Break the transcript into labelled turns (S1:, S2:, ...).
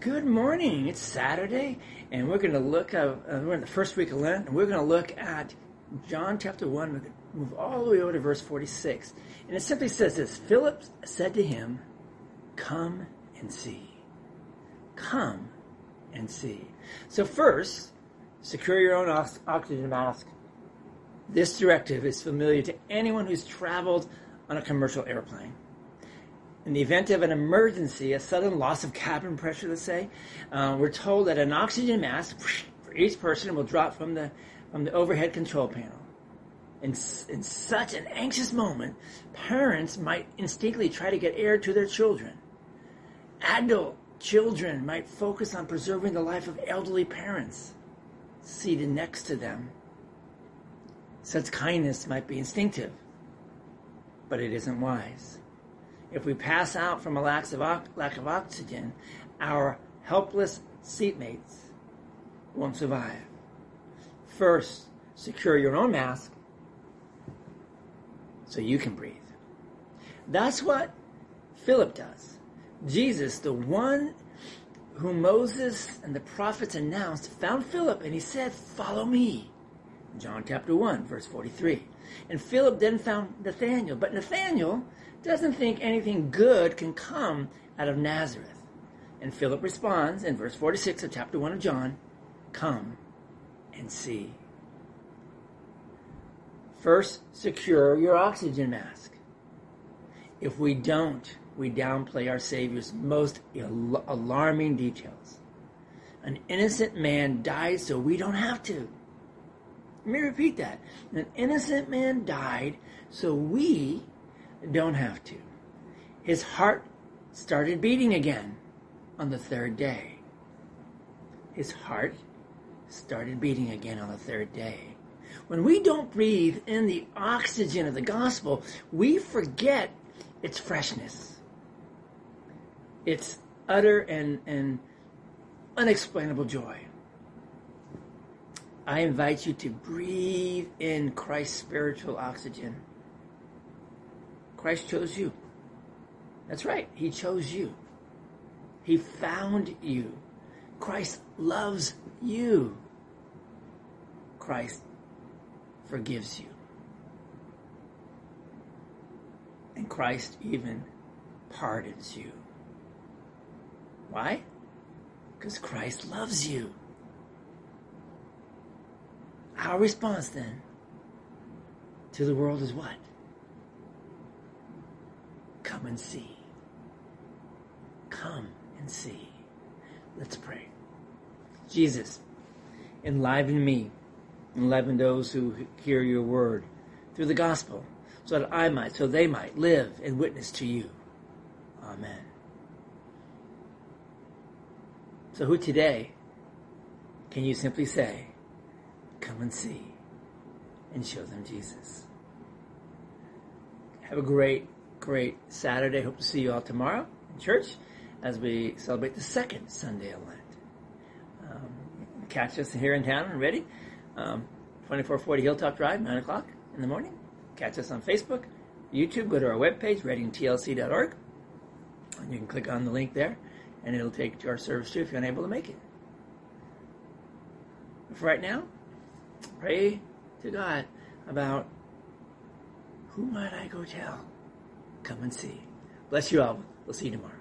S1: Good morning. It's Saturday, and we're going to look at, uh, we're in the first week of Lent, and we're going to look at John chapter 1. We're going to move all the way over to verse 46. And it simply says this Philip said to him, Come and see. Come and see. So, first, secure your own oxygen mask. This directive is familiar to anyone who's traveled on a commercial airplane. In the event of an emergency, a sudden loss of cabin pressure, let's say, uh, we're told that an oxygen mask for each person will drop from the, from the overhead control panel. In, in such an anxious moment, parents might instinctively try to get air to their children. Adult children might focus on preserving the life of elderly parents seated next to them. Such kindness might be instinctive, but it isn't wise. If we pass out from a lack of, lack of oxygen, our helpless seatmates won't survive. First, secure your own mask so you can breathe. That's what Philip does. Jesus, the one whom Moses and the prophets announced, found Philip and he said, Follow me. John chapter 1, verse 43. And Philip then found Nathanael, but Nathanael doesn't think anything good can come out of Nazareth. And Philip responds in verse 46 of chapter 1 of John, Come and see. First, secure your oxygen mask. If we don't, we downplay our Savior's most al- alarming details. An innocent man died so we don't have to. Let me repeat that. An innocent man died so we don't have to. His heart started beating again on the third day. His heart started beating again on the third day. When we don't breathe in the oxygen of the gospel, we forget its freshness, its utter and, and unexplainable joy. I invite you to breathe in Christ's spiritual oxygen. Christ chose you. That's right, He chose you. He found you. Christ loves you. Christ forgives you. And Christ even pardons you. Why? Because Christ loves you. Our response then to the world is what? Come and see. Come and see. Let's pray. Jesus, enliven me, enliven those who hear your word through the gospel, so that I might, so they might live and witness to you. Amen. So, who today can you simply say, Come and see, and show them Jesus? Have a great, great Saturday. Hope to see you all tomorrow in church as we celebrate the second Sunday of Lent. Um, catch us here in town and ready. Um, 2440 Hilltop Drive, 9 o'clock in the morning. Catch us on Facebook, YouTube. Go to our webpage, reddingtlc.org. And you can click on the link there, and it'll take you to our service too if you're unable to make it. For right now, pray to God about who might I go tell? Come and see. Bless you all. We'll see you tomorrow.